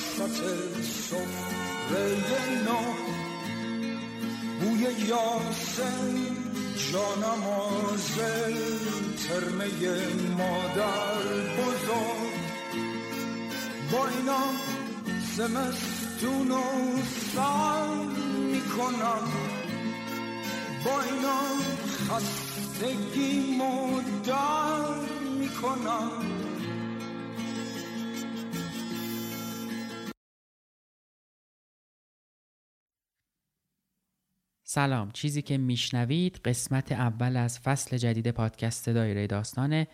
وسط سفره نو بوی یاسم جانماز ترمه مادر بزرگ با اینا زمستون و سر می‌کنم با اینا خستگی مدر می‌کنم سلام. چیزی که میشنوید قسمت اول از فصل جدید پادکست دایره داستانه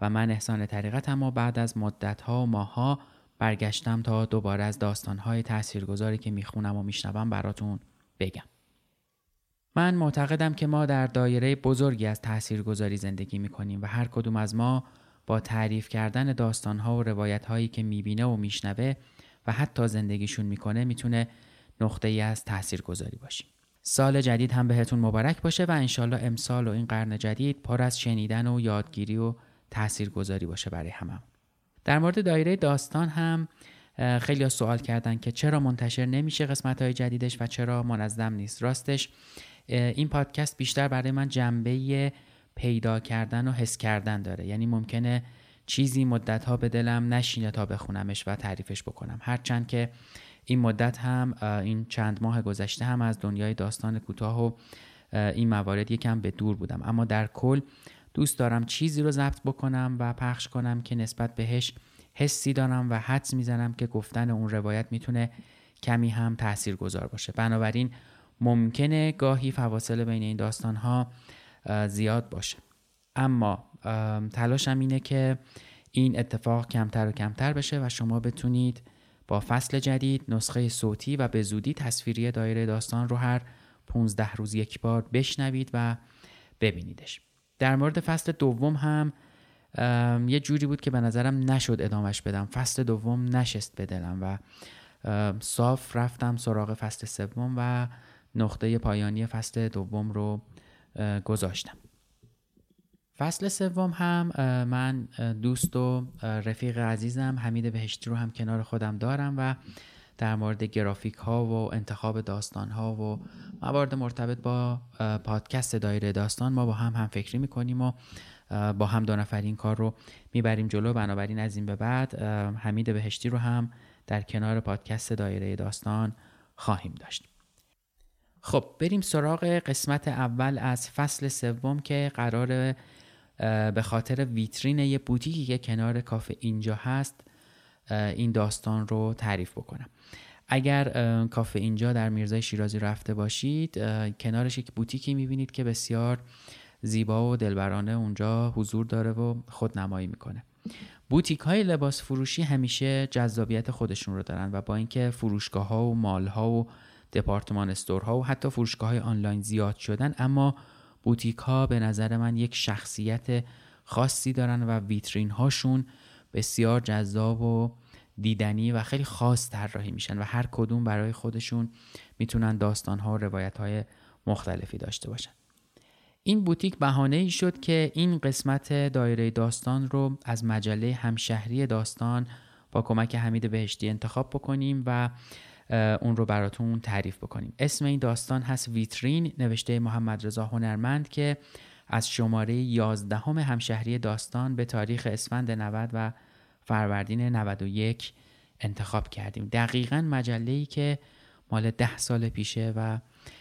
و من احسان طریقتم و بعد از مدتها و ماها برگشتم تا دوباره از داستانهای تاثیرگذاری که می‌خونم و میشنوم براتون بگم. من معتقدم که ما در دایره بزرگی از تاثیرگذاری زندگی می‌کنیم و هر کدوم از ما با تعریف کردن داستانها و روایتهایی که می‌بینه و میشنوه و حتی زندگیشون می‌کنه می‌تونه نقطه ای از تاثیرگذاری باشیم سال جدید هم بهتون مبارک باشه و انشالله امسال و این قرن جدید پر از شنیدن و یادگیری و تاثیرگذاری باشه برای همه در مورد دایره داستان هم خیلی سوال کردن که چرا منتشر نمیشه قسمت های جدیدش و چرا منظم نیست. راستش این پادکست بیشتر برای من جنبه پیدا کردن و حس کردن داره. یعنی ممکنه چیزی مدت ها به دلم نشینه تا بخونمش و تعریفش بکنم. هرچند که این مدت هم این چند ماه گذشته هم از دنیای داستان کوتاه و این موارد یکم به دور بودم. اما در کل دوست دارم چیزی رو ضبط بکنم و پخش کنم که نسبت بهش حسی دارم و حدس می‌زنم که گفتن اون روایت می‌تونه کمی هم تأثیر گذار باشه. بنابراین ممکنه گاهی فواصل بین این داستان ها زیاد باشه. اما تلاشم اینه که این اتفاق کمتر و کمتر بشه و شما بتونید با فصل جدید نسخه صوتی و به زودی تصویری دایره داستان رو هر 15 روز یک بار بشنوید و ببینیدش. در مورد فصل دوم هم یه جوری بود که به نظرم نشد ادامش بدم. فصل دوم نشست به و صاف رفتم سراغ فصل سوم و نقطه پایانی فصل دوم رو گذاشتم. فصل سوم هم من دوست و رفیق عزیزم حمید بهشتی رو هم کنار خودم دارم و در مورد گرافیک ها و انتخاب داستان ها و موارد مرتبط با پادکست دایره داستان ما با هم هم فکری می‌کنیم و با هم دو نفر این کار رو می‌بریم جلو. بنابراین از این به بعد حمید بهشتی رو هم در کنار پادکست دایره داستان خواهیم داشت. خب بریم سراغ قسمت اول از فصل سوم که قرار به خاطر ویترین یه بوتیکی که کنار کافه اینجا هست این داستان رو تعریف بکنم. اگر کافه اینجا در میرزای شیرازی رفته باشید کنارش یک بوتیکی می‌بینید که بسیار زیبا و دلبرانه اونجا حضور داره و خودنمایی می‌کنه. بوتیک های لباس فروشی همیشه جذابیت خودشون رو دارن و با اینکه فروشگاه ها و مال ها و دپارتمان استورها و حتی فروشگاه های آنلاین زیاد شدن اما بوتیک ها به نظر من یک شخصیت خاصی دارن و ویترین هاشون بسیار جذاب و دیدنی و خیلی خاص طراحی میشن و هر کدوم برای خودشون می‌تونن داستان ها و روایت های مختلفی داشته باشن. این بوتیک بهانه ای شد که این قسمت دایره داستان رو از مجله همشهری داستان با کمک حمید بهشتی انتخاب بکنیم و اون رو براتون تعریف بکنیم. اسم این داستان هست ویترین نوشته محمد رضا هنرمند که از شماره 11 همشهری داستان به تاریخ اسفند 90 و فروردین 91 انتخاب کردیم. دقیقا مجله ای که مال ده سال پیشه و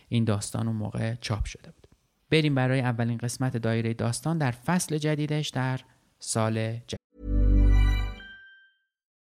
این داستان اون موقع چاپ شده بود. بریم برای اولین قسمت دایره داستان در فصل جدیدش در سال جدید.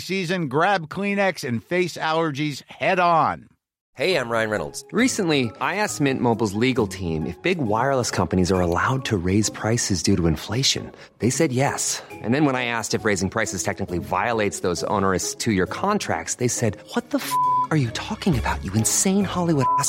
season, grab Kleenex and face allergies head on. Hey, I'm Ryan Reynolds. Recently, I asked Mint Mobile's legal team if big wireless companies are allowed to raise prices due to inflation. They said yes. And then when I asked if raising prices technically violates those onerous two year contracts, they said, What the f are you talking about, you insane Hollywood ass?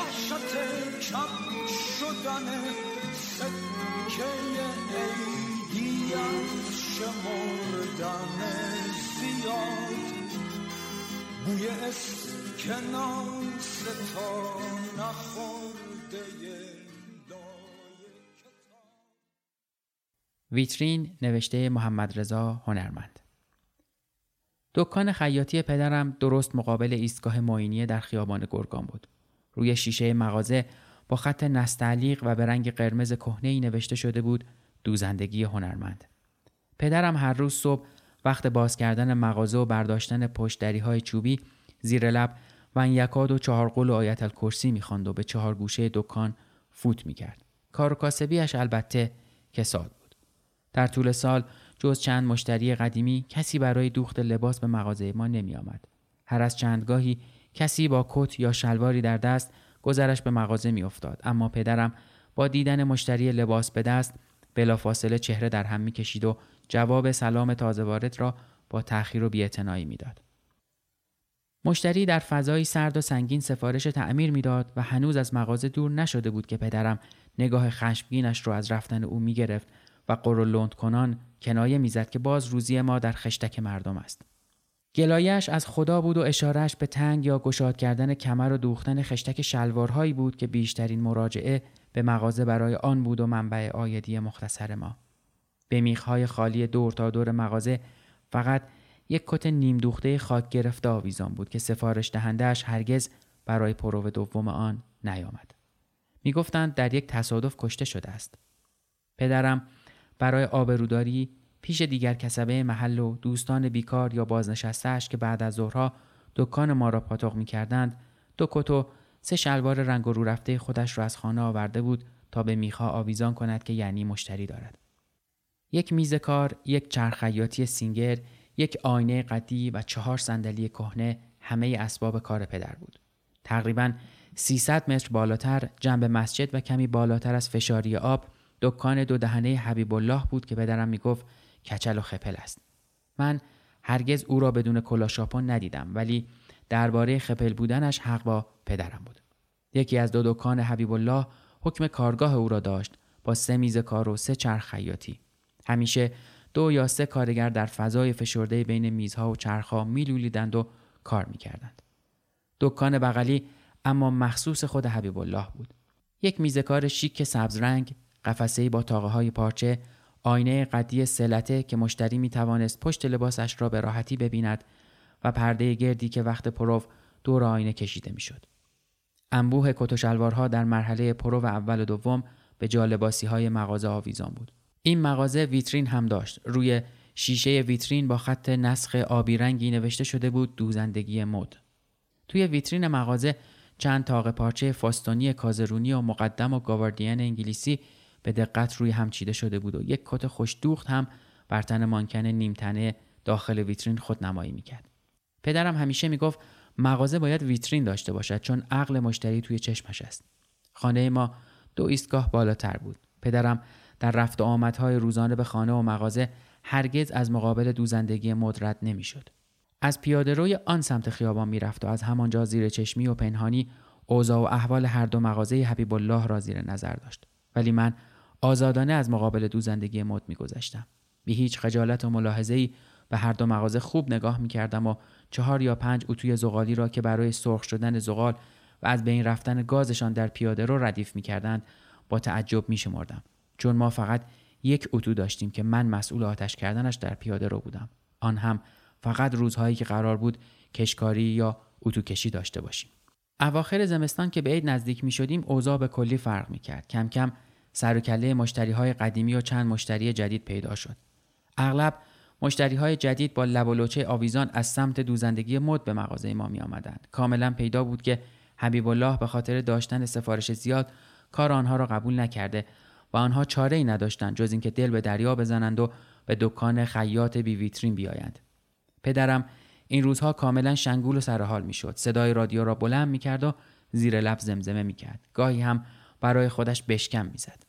وحشت کم شدن سکه عیدی از شمردن زیاد. بوی اسکناس تا نخورده ویترین نوشته محمد رضا هنرمند. دکان خیاطی پدرم درست مقابل ایستگاه معینیه در خیابان گرگان بود. روی شیشه مغازه با خط نستعلیق و به رنگ قرمز ای نوشته شده بود دوزندگی هنرمند. پدرم هر روز صبح وقت باز کردن مغازه و برداشتن پشتری های چوبی زیر لب و یکاد و چهار قل و آیت الکرسی می‌خواند و به چهار گوشه دکان فوت می‌کرد. کار و کاسبیش البته کساد بود. در طول سال جز چند مشتری قدیمی کسی برای دوخت لباس به مغازه ما نمی آمد. هر از چندگاهی کسی با کت یا شلواری در دست گذرش به مغازه میافتاد. اما پدرم با دیدن مشتری لباس به دست بلافاصله چهره در هم می‌کشید و جواب سلام تازه وارد را با تأخیر و بیاعتنایی می‌داد. مشتری در فضایی سرد و سنگین سفارش تعمیر می‌داد و هنوز از مغازه دور نشده بود که پدرم نگاه خشمگینش را از رفتن او می‌گرفت و قرولند کنان کنایه می‌زد که باز روزی ما در خشتک مردم است. گلایش از خدا بود و اشارش به تنگ یا گشاد کردن کمر و دوختن خشتک شلوارهایی بود که بیشترین مراجعه به مغازه برای آن بود و منبع آیدی مختصر ما. به میخهای خالی دور تا دور مغازه فقط یک کت نیم دوخته خاک گرفته آویزان بود که سفارش دهندهش هرگز برای پرو دوم آن نیامد. می‌گفتند در یک تصادف کشته شده است. پدرم برای آبروداری پیش دیگر کسبه محل و دوستان بیکار یا بازنشستهش که بعد از ظهرها دکان ما را پاتوق می کردند دو کتو سه شلوار رنگ و رو رفته خودش را از خانه آورده بود تا به میخا آویزان کند که یعنی مشتری دارد. یک میز کار، یک چرخیاتی سینگر، یک آینه قدی و چهار صندلی کهنه همه اسباب کار پدر بود. تقریبا 300 متر بالاتر جنب مسجد و کمی بالاتر از فشاری آب دکان دو دهنه حبیب الله بود که پدرم می‌گفت کچل و خپل است. من هرگز او را بدون کلاشاپون ندیدم ولی درباره خپل بودنش حق با پدرم بود. یکی از دو دکان حبیب الله حکم کارگاه او را داشت با سه میز کار و سه چرخ خیاطی. همیشه دو یا سه کارگر در فضای فشرده بین میزها و چرخها میلولیدند و کار می‌کردند. دکان بغلی اما مخصوص خود حبیب الله بود. یک میز کار شیک سبز رنگ قفسه با تاقه های پارچه آینه قدی سه‌لته که مشتری می توانست پشت لباسش را به راحتی ببیند و پرده گردی که وقت پرو دور آینه کشیده می شد. انبوه کت و شلوارها در مرحله پرو اول و دوم به جالباسی های مغازه آویزان بود. این مغازه ویترین هم داشت. روی شیشه ویترین با خط نسخ آبی رنگی نوشته شده بود دوزندگی مد. توی ویترین مغازه چند تاق پارچه فاستونی کازرونی و مقدم و گاواردین انگلیسی به دقت روی هم چیده شده بود و یک کت خوش دوخت هم بر تن مانکن نیمتنه داخل ویترین خود نمایی می‌کرد. پدرم همیشه می‌گفت مغازه باید ویترین داشته باشد چون عقل مشتری توی چشمش است. خانه ما دو ایستگاه بالاتر بود. پدرم در رفت و آمدهای روزانه به خانه و مغازه هرگز از مقابل دوزندگی مدرد نمی‌شد. از پیاده روی آن سمت خیابان می‌رفت و از همانجا زیر چشمی و پنهانی اوضاع و احوال هر دو مغازه حبیب الله را زیر نظر داشت ولی من آزادانه از مقابل دوزندگی مد میگذشتم. بی هیچ خجالت و ملاحظه ای به هر دو مغازه خوب نگاه می‌کردم و چهار یا پنج اتوی زغالی را که برای سرخ شدن زغال و از بین رفتن گازشان در پیاده رو ردیف می‌کردند با تعجب میشمردم. چون ما فقط یک اتو داشتیم که من مسئول آتش کردنش در پیاده رو بودم. آن هم فقط روزهایی که قرار بود کشکاری یا اتو کشی داشته باشیم. اواخر زمستان که به عید نزدیک می شدیم اوضاع به کلی فرق می کرد. کم کم سر و کله مشتری های قدیمی و چند مشتری جدید پیدا شد. اغلب مشتری های جدید با لب و لوچه آویزان از سمت دوزندگی مد به مغازه ما می آمدند. کاملا پیدا بود که حبیب الله به خاطر داشتن سفارش زیاد کار آنها را قبول نکرده و آنها چاره ای نداشتند جز اینکه دل به دریا بزنند و به دکان خیاط بی ویترین بیایند. پدرم این روزها کاملا شنگول و سرحال می‌شد. صدای رادیو را بلند می‌کرد و زیر لب زمزمه می‌کرد. گاهی هم برای خودش بشکم می‌زد.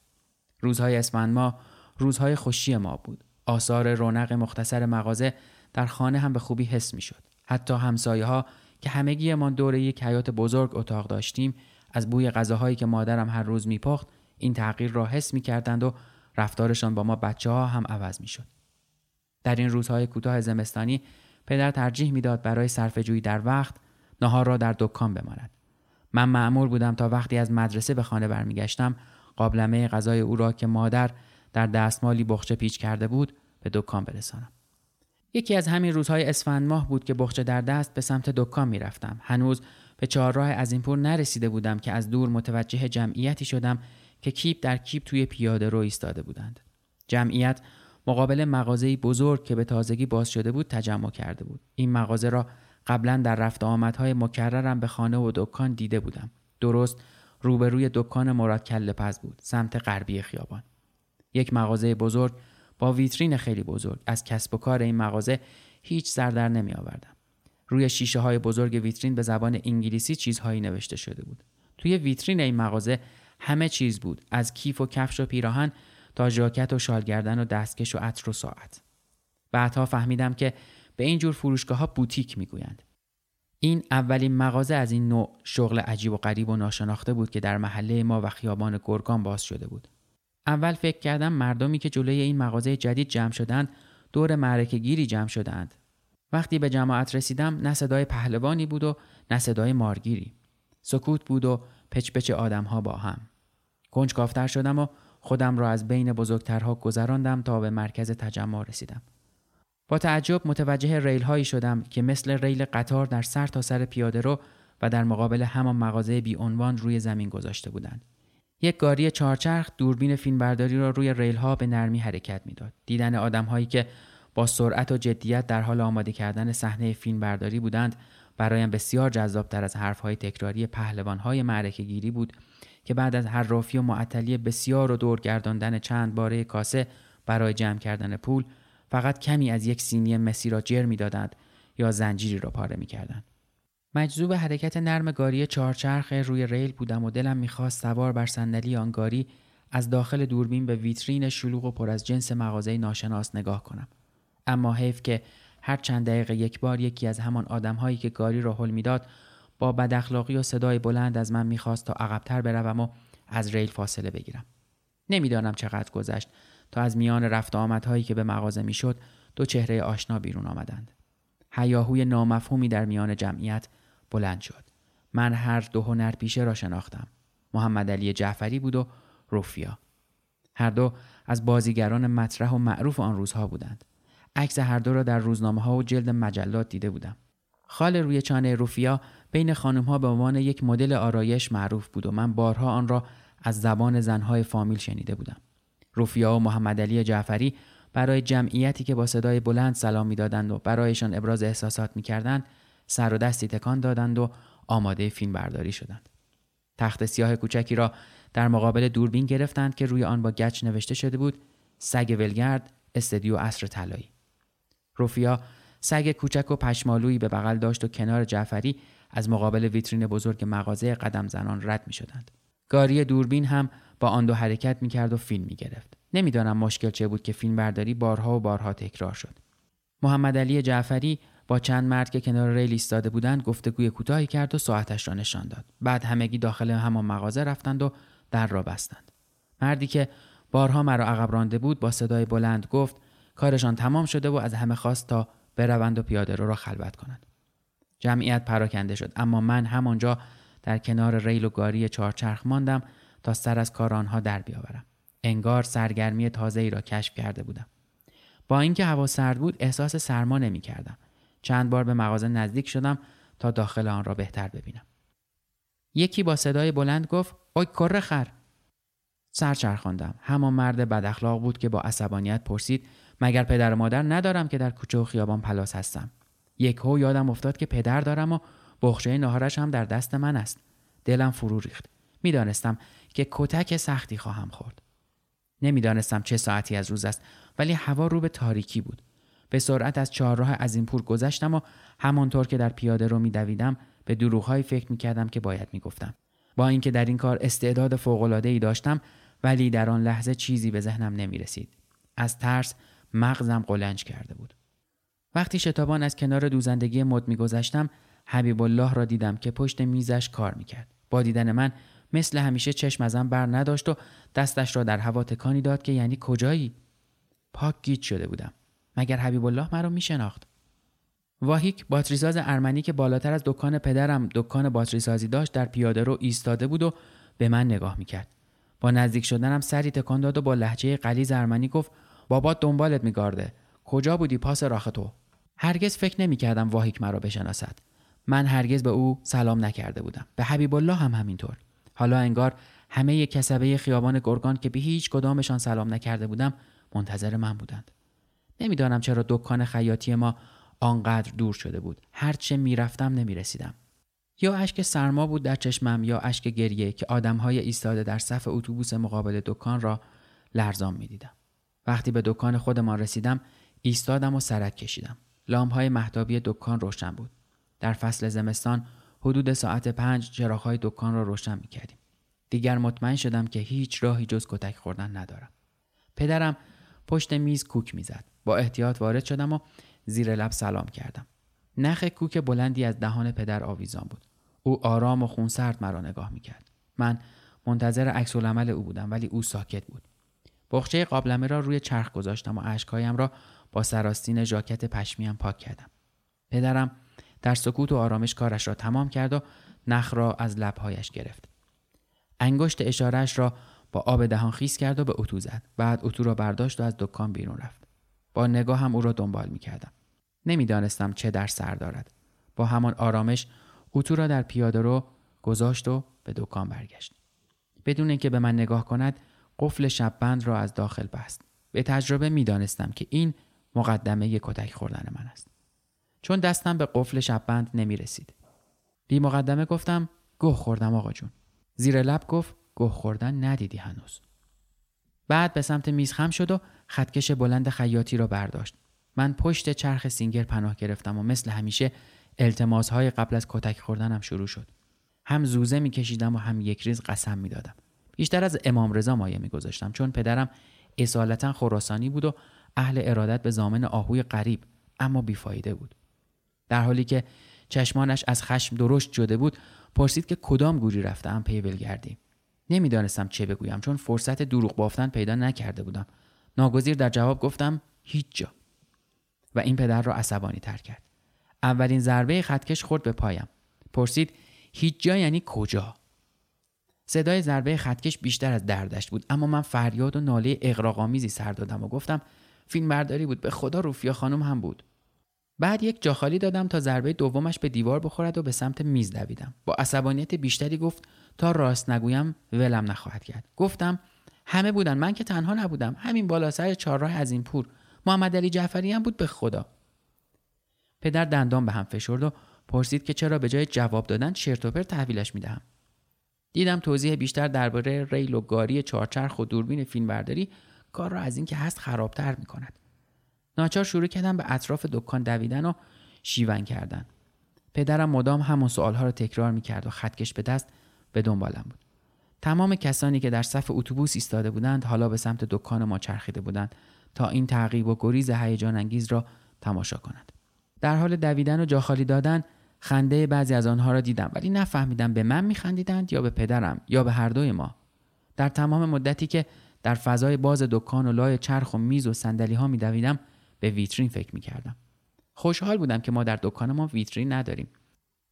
روزهای اسفند ما روزهای خوشی ما بود. آثار رونق مختصر مغازه در خانه هم به خوبی حس می‌شد. حتی همسایه ها که همگیمان دور یک حیات بزرگ اتاق داشتیم از بوی غذاهایی که مادرم هر روز میپخت این تغییر را حس می‌کردند و رفتارشان با ما بچه ها هم عوض می‌شد. در این روزهای کوتاه زمستانی پدر ترجیح می‌داد برای صرف جویی در وقت نهار را در دکان بماند من معمول بودم تا وقتی از مدرسه به خانه برمیگشتم قابلمه غذای او را که مادر در دستمالی بخچه پیچ کرده بود به دکان برسانم. یکی از همین روزهای اسفند ماه بود که بخچه در دست به سمت دکان می‌رفتم. هنوز به چهارراه از این پور نرسیده بودم که از دور متوجه جمعیتی شدم که کیپ در کیپ توی پیاده رو ایستاده بودند. جمعیت مقابل مغازه بزرگ که به تازگی باز شده بود تجمع کرده بود. این مغازه را قبلا در رفت آمدهای مکررم به خانه و دکان دیده بودم. درست روبروی دکان مراد کله پز بود سمت غربی خیابان. یک مغازه بزرگ با ویترین خیلی بزرگ. از کسب و کار این مغازه هیچ سر در نمی آوردم روی شیشه های بزرگ ویترین به زبان انگلیسی چیزهایی نوشته شده بود. توی ویترین این مغازه همه چیز بود از کیف و کفش و پیراهن تا ژاکت و شالگردن و دستکش و عطر و ساعت. بعدها فهمیدم که به این جور فروشگاه ها بوتیک می‌گویند. این اولین مغازه از این نوع شغل عجیب و غریب و ناشناخته بود که در محله ما و خیابان گرگان باز شده بود. اول فکر کردم مردمی که جلوی این مغازه جدید جمع شدند دور معرکه گیری جمع شدند. وقتی به جماعت رسیدم نه صدای پهلوانی بود و نه صدای مارگیری. سکوت بود و پچ پچ آدم ها با هم. کنجکافتر شدم و خودم را از بین بزرگترها گذراندم تا به مرکز تجمع رسیدم. با تعجب متوجه ریل هایی شدم که مثل ریل قطار در سر تا سر پیاده رو و در مقابل همان مغازه بی عنوان روی زمین گذاشته بودند. یک گاری چهارچرخ دوربین فیلمبرداری را روی ریل ها به نرمی حرکت می‌داد. دیدن آدم هایی که با سرعت و جدیت در حال آماده کردن صحنه فیلمبرداری بودند برایم بسیار جذابتر از حرفهای تکراری پهلوانهای معرکه گیری بود که بعد از هر رافی و معطلی بسیار و دور گرداندن چند باره کاسه برای جمع کردن پول فقط کمی از یک سینی مسی را جر می‌دادند یا زنجیری را پاره می‌کردند. مجذوب حرکت نرم گاری چهارچرخ روی ریل بودم و دلم می‌خواست سوار بر صندلی آن گاری از داخل دوربین به ویترین شلوغ و پر از جنس مغازه ناشناس نگاه کنم. اما حیف که هر چند دقیقه یک بار یکی از همان آدمهایی که گاری را حل می‌داد با بداخلاقی و صدای بلند از من می‌خواست تا عقبتر بروم و از ریل فاصله بگیرم. نمی‌دانم چقدر گذشت. تا از میان رفت آمدهایی که به مغازه می‌شد دو چهره آشنا بیرون آمدند. هیاهوی نامفهومی در میان جمعیت بلند شد. من هر دو هنرپیشه را شناختم. محمد علی جعفری بود و روفیا هر دو از بازیگران مطرح و معروف آن روزها بودند. عکس هر دو را در روزنامه ها و جلد مجلات دیده بودم. خال روی چانه روفیا بین خانم ها به عنوان یک مدل آرایش معروف بود و من بارها آن را از زبان زنهای فامیل شنیده بودم. روفیا و محمد علی جعفری برای جمعیتی که با صدای بلند سلام می‌دادند و برایشان ابراز احساسات می‌کردند سر و دستی تکان دادند و آماده فیلم برداری شدند تخت سیاه کوچکی را در مقابل دوربین گرفتند که روی آن با گچ نوشته شده بود سگ ولگرد استدیو اصر طلایی روفیا سگ کوچک و پشمالویی به بغل داشت و کنار جعفری از مقابل ویترین بزرگ مغازه قدم زنان رد می شدند. گاری دوربین هم با آن دو حرکت می کرد و فیلم می گرفت. نمی‌دانم مشکل چه بود که فیلم برداری بارها و بارها تکرار شد. محمد علی جعفری با چند مرد که کنار ریل ایستاده بودند گفتگوی کوتاهی کرد و ساعتش را نشان داد. بعد همگی داخل همان مغازه رفتند و در را بستند. مردی که بارها مرا عقب رانده بود با صدای بلند گفت کارشان تمام شده و از همه خواست تا بروند و پیاده رو را خلوت کنند. جمعیت پراکنده شد اما من همانجا در کنار ریل و گاری چهارچرخ ماندم تا سر از کار آنها در بیاورم. انگار سرگرمی تازه ای را کشف کرده بودم. با اینکه هوا سرد بود احساس سرما نمی کردم. چند بار به مغازه نزدیک شدم تا داخل آن را بهتر ببینم. یکی با صدای بلند گفت اوی کره خر سر چرخاندم همان مرد بد اخلاق بود که با عصبانیت پرسید مگر پدر و مادر ندارم که در کوچه و خیابان پلاس هستم یک هو یادم افتاد که پدر دارم و بخشه ناهارش هم در دست من است. دلم فرو ریخت. می‌دانستم که کتک سختی خواهم خورد. نمی‌دانستم چه ساعتی از روز است ولی هوا رو به تاریکی بود. به سرعت از چهارراه پور گذشتم و همانطور که در پیاده رو میدویدم به دروغهایی فکر می‌کردم که باید می‌گفتم. با اینکه در این کار استعداد فوق‌العاده‌ای داشتم ولی در آن لحظه چیزی به ذهنم نمی رسید. از ترس مغزم قلنج کرده بود. وقتی شتابان از کنار دوزندگی مد میگذشتم حبیب الله را دیدم که پشت میزش کار می‌کرد. با دیدن من مثل همیشه چشم ازم بر نداشت و دستش را در هوا تکانی داد که یعنی کجایی؟ پاک گیت شده بودم. مگر حبیب الله مرا میشناخت؟ واهیک باتریساز ارمنی که بالاتر از دکان پدرم دکان باتریسازی داشت در پیاده رو ایستاده بود و به من نگاه می‌کرد. با نزدیک شدنم سری تکان داد و با لحجه قلیز ارمنی گفت بابات دنبالت میگارده کجا بودی پاس راخ تو هرگز فکر نمی‌کردم واهیک مرا بشناسد من هرگز به او سلام نکرده بودم. به حبیب الله هم همینطور. حالا انگار همه کسبه خیابان گرگان که به هیچ کدامشان سلام نکرده بودم منتظر من بودند. نمی‌دانم چرا دکان خیاطی ما آنقدر دور شده بود. هرچه می‌رفتم نمی‌رسیدم. یا اشک سرما بود در چشمم یا اشک گریه که آدمهای ایستاده در صف اتوبوس مقابل دکان را لرزان می‌دیدم. وقتی به دکان خودمان رسیدم ایستادم و سرک کشیدم. لامپهای محتابی دکان روشن بود. در فصل زمستان حدود ساعت پنج چراغهای دکان را روشن می‌کردیم. دیگر مطمئن شدم که هیچ راهی جز کتک خوردن ندارم. پدرم پشت میز کوک می‌زد. با احتیاط وارد شدم و زیر لب سلام کردم. نخ کوک بلندی از دهان پدر آویزان بود. او آرام و خونسرد مرا نگاه می‌کرد. من منتظر عکس العمل او بودم ولی او ساکت بود. بخچه قابلمه را روی چرخ گذاشتم و اشکهایم را با سراستین ژاکت پشمیم پاک کردم. پدرم در سکوت و آرامش کارش را تمام کرد و نخ را از لبهایش گرفت انگشت اشارهش را با آب دهان خیس کرد و به اتو زد بعد اتو را برداشت و از دکان بیرون رفت با نگاه هم او را دنبال می کردم. نمی‌دانستم چه در سر دارد. با همان آرامش اتو را در پیاده رو گذاشت و به دکان برگشت. بدون اینکه به من نگاه کند قفل شببند را از داخل بست. به تجربه می‌دانستم که این مقدمه کتک خوردن من است. چون دستم به قفل شببند نمی رسید. بی مقدمه گفتم گوه خوردم آقا جون. زیر لب گفت گوه خوردن ندیدی هنوز. بعد به سمت میز خم شد و خطکش بلند خیاطی را برداشت. من پشت چرخ سینگر پناه گرفتم و مثل همیشه التماس های قبل از کتک خوردنم شروع شد. هم زوزه میکشیدم و هم یک ریز قسم می‌دادم. بیشتر از امام رضا مایه میگذاشتم چون پدرم اصالتا خراسانی بود و اهل ارادت به ضامن آهوی غریب اما بیفایده بود. در حالی که چشمانش از خشم درشت شده بود پرسید که کدام گوری رفتم پی ولگردی. نمی‌دانستم چه بگویم چون فرصت دروغ بافتن پیدا نکرده بودم. ناگزیر در جواب گفتم هیچ جا. و این پدر را عصبانی تر کرد. اولین ضربه خطکش خورد به پایم. پرسید هیچ جا یعنی کجا؟ صدای ضربه خطکش بیشتر از دردش بود اما من فریاد و ناله اقراقآمیزی سر دادم و گفتم فیلم برداری بود به خدا روفیا خانم هم بود. بعد یک جاخالی دادم تا ضربه دومش به دیوار بخورد و به سمت میز دویدم. با عصبانیت بیشتری گفت تا راست نگویم ولم نخواهد کرد. گفتم همه بودن من که تنها نبودم. همین بالا سر چهارراه از این پور محمد علی جعفری هم بود به خدا. پدر دندان به هم فشرد و پرسید که چرا به جای جواب دادن چرت و پرت تحویلش می‌دهم. دیدم توضیح بیشتر درباره ریل و گاری چهارچرخ و دوربین فیلمبرداری کار را از اینکه هست خرابتر می‌کند. ناچار شروع کردم به اطراف دکان دویدن و شیون کردن. پدرم مدام همون سوالها را تکرار می‌کرد و خطکش به دست به دنبالم بود. تمام کسانی که در صف اتوبوس ایستاده بودند حالا به سمت دکان ما چرخیده بودند تا این تعقیب و گریز هیجان انگیز را تماشا کنند. در حال دویدن و جاخالی دادن خنده بعضی از آنها را دیدم ولی نفهمیدم به من میخندیدند یا به پدرم یا به هر دوی ما. در تمام مدتی که در فضای باز دکان و لای چرخ و میز و صندلی ها میدویدم به ویترین فکر می‌کردم. خوشحال بودم که ما در دکان ما ویترین نداریم.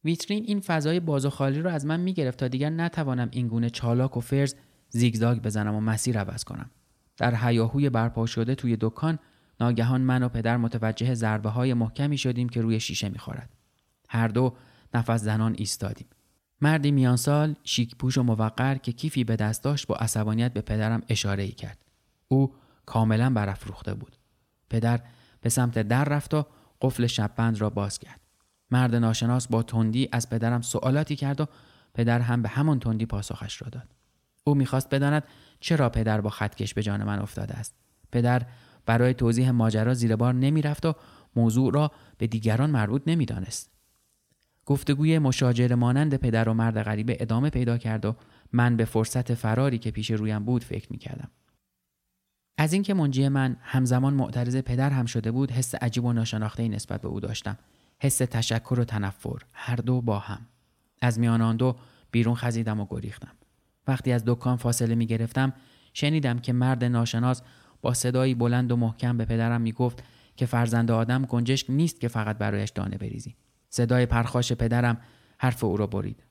ویترین این فضای باز و خالی را از من می‌گرفت تا دیگر نتوانم این گونه چالاک و فرز زیگزاگ بزنم و مسیر عوض کنم. در حیاهوی برپا شده توی دکان ناگهان من و پدر متوجه ضربه های محکمی شدیم که روی شیشه می‌خورد. هر دو نفس زنان ایستادیم. مردی میانسال شیک پوش و موقر که کیفی به دست داشت با عصبانیت به پدرم اشاره ای کرد. او کاملا برافروخته بود. پدر به سمت در رفت و قفل شببند را باز کرد. مرد ناشناس با تندی از پدرم سوالاتی کرد و پدر هم به همان تندی پاسخش را داد. او می‌خواست بداند چرا پدر با خطکش به جان من افتاده است. پدر برای توضیح ماجرا زیر بار نمی‌رفت و موضوع را به دیگران مربوط نمی‌دانست. گفتگوی مشاجره مانند پدر و مرد غریبه ادامه پیدا کرد و من به فرصت فراری که پیش رویم بود فکر می کردم. از اینکه منجی من همزمان معترض پدر هم شده بود حس عجیب و ناشناخته نسبت به او داشتم. حس تشکر و تنفر هر دو با هم. از میان آن دو بیرون خزیدم و گریختم. وقتی از دکان فاصله می گرفتم شنیدم که مرد ناشناس با صدایی بلند و محکم به پدرم می گفت که فرزند آدم گنجشک نیست که فقط برایش دانه بریزی. صدای پرخاش پدرم حرف او را برید.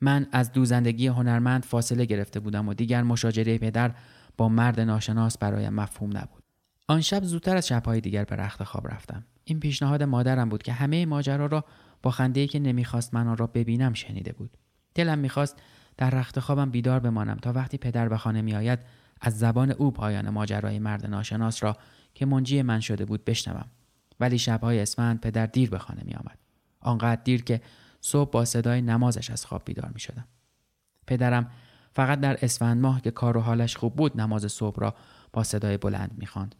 من از دوزندگی هنرمند فاصله گرفته بودم و دیگر مشاجره پدر با مرد ناشناس برایم مفهوم نبود. آن شب زودتر از شبهای دیگر به رخت خواب رفتم. این پیشنهاد مادرم بود که همه ماجرا را با خندهای که نمی‌خواست من آن را ببینم شنیده بود. دلم می‌خواست در رخت خوابم بیدار بمانم تا وقتی پدر به خانه میآید از زبان او پایان ماجرای مرد ناشناس را که منجی من شده بود بشنوم. ولی شبهای اسفند پدر دیر به خانه میآمد. آنقدر دیر که صبح با صدای نمازش از خواب بیدار می شدم. پدرم فقط در اسفند ماه که کار و حالش خوب بود نماز صبح را با صدای بلند می خواند.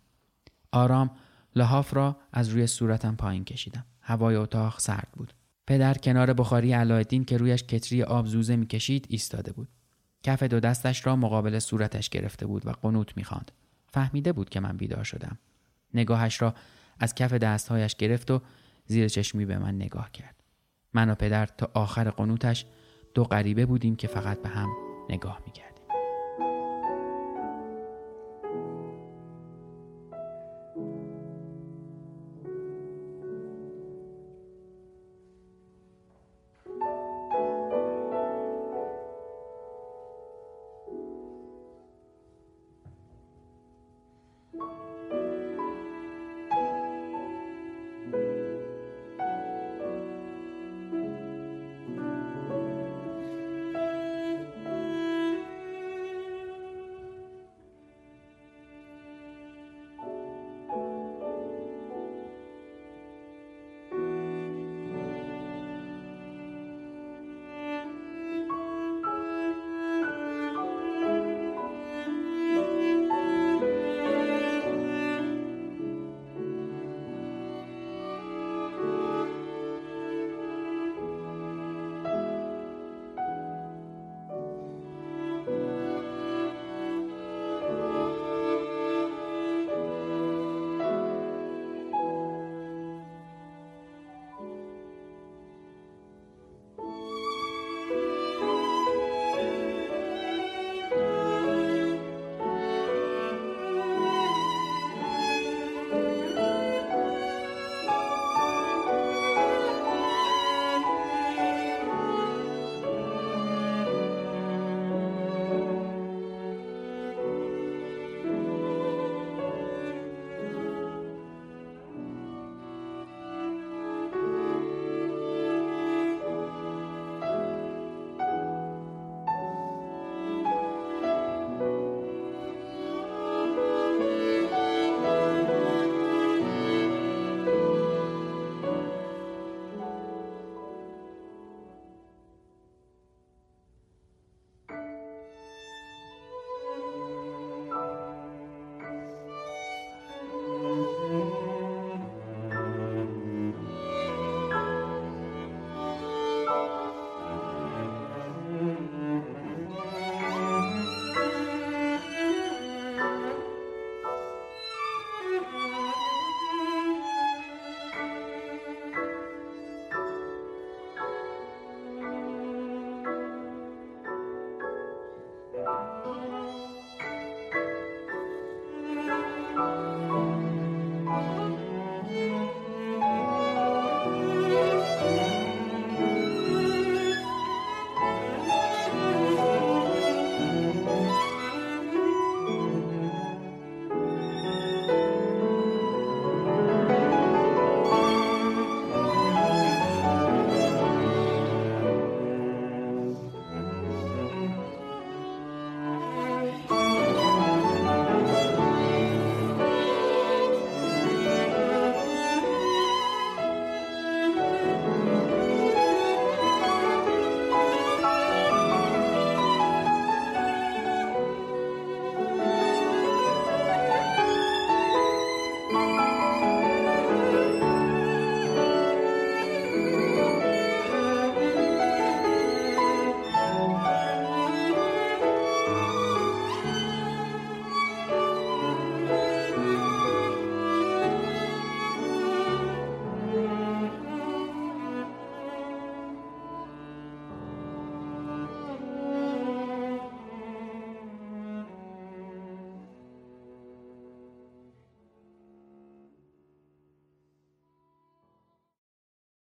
آرام لحاف را از روی صورتم پایین کشیدم. هوای اتاق سرد بود. پدر کنار بخاری علایالدین که رویش کتری آب زوزه می‌کشید ایستاده بود. کف دو دستش را مقابل صورتش گرفته بود و قنوت می‌خواند. فهمیده بود که من بیدار شدم. نگاهش را از کف دستهایش گرفت و زیر چشمی به من نگاه کرد. من و پدر تا آخر قنوتش دو غریبه بودیم که فقط به هم نگاه می‌کرد.